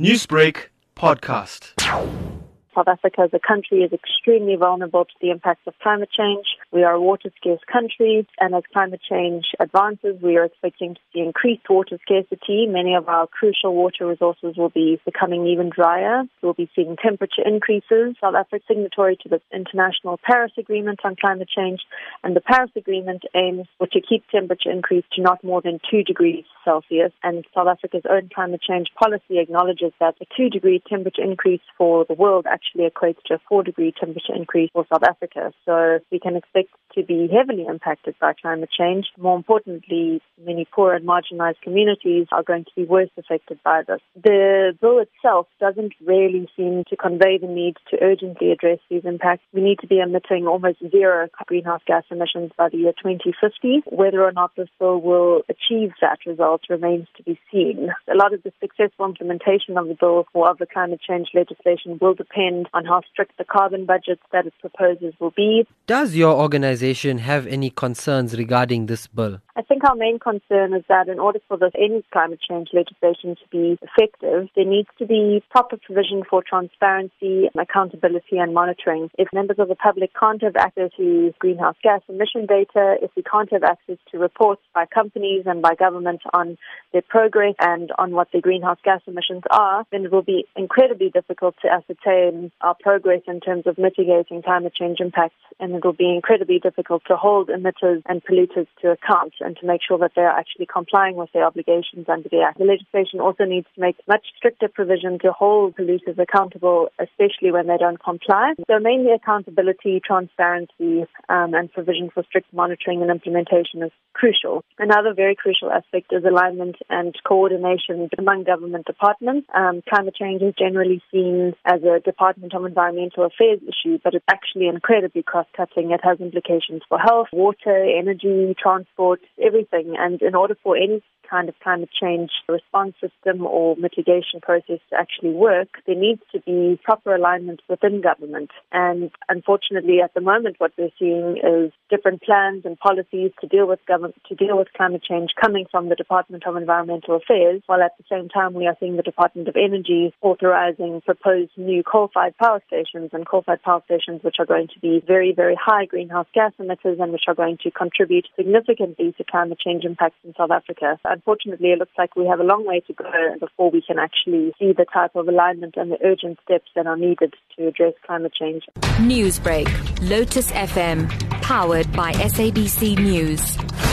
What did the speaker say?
Newsbreak podcast. South Africa as a country is extremely vulnerable to the impacts of climate change. We are a water scarce country, and as climate change advances, we are expecting to see increased water scarcity. Many of our crucial water resources will be becoming even drier. We'll be seeing temperature increases. South Africa is signatory to the International Paris Agreement on Climate Change, and the Paris Agreement aims to keep temperature increase to not more than 2 degrees Celsius. And South Africa's own climate change policy acknowledges that a 2 degree temperature increase for the world actually equates to a 4 degree temperature increase for South Africa. So we can expect to be heavily impacted by climate change. More importantly, many poor and marginalized communities are going to be worse affected by this. The bill itself doesn't really seem to convey the need to urgently address these impacts. We need to be emitting almost zero greenhouse gas emissions by the year 2050. Whether or not this bill will achieve that result remains to be seen. A lot of the successful implementation of the bill or of the climate change legislation will depend on how strict the carbon budgets that it proposes will be. Does your organization have any concerns regarding this bill? I think our main concern is that in order for this any climate change legislation to be effective, there needs to be proper provision for transparency, accountability and monitoring. If members of the public can't have access to greenhouse gas emission data, if we can't have access to reports by companies and by government on their progress and on what their greenhouse gas emissions are, then it will be incredibly difficult to ascertain our progress in terms of mitigating climate change impacts and it will be incredibly difficult to hold emitters and polluters to account and to make sure that they're actually complying with their obligations under the Act. The legislation also needs to make much stricter provision to hold polluters accountable, especially when they don't comply. So mainly accountability, transparency, um, and provision for strict monitoring and implementation is crucial. Another very crucial aspect is alignment and coordination among government departments. Um, climate change is generally seen as a Department of Environmental Affairs issue, but it's actually incredibly cross-cutting. It has implications for health, water, energy, transport, everything. And in order for any kind of climate change response system or mitigation process to actually work, there needs to be proper alignment within government. And unfortunately, at the moment, what we're seeing is different plans and policies to deal with government to deal with climate change coming from the Department of Environmental Affairs, while at the same time we are seeing the Department of Energy authorizing proposed new coal-fired power stations and coal-fired power stations which are going to be very, very high greenhouse gas emitters and which are going to contribute significantly climate change impacts in South Africa. Unfortunately, it looks like we have a long way to go before we can actually see the type of alignment and the urgent steps that are needed to address climate change. Newsbreak, Lotus FM, powered by SABC News.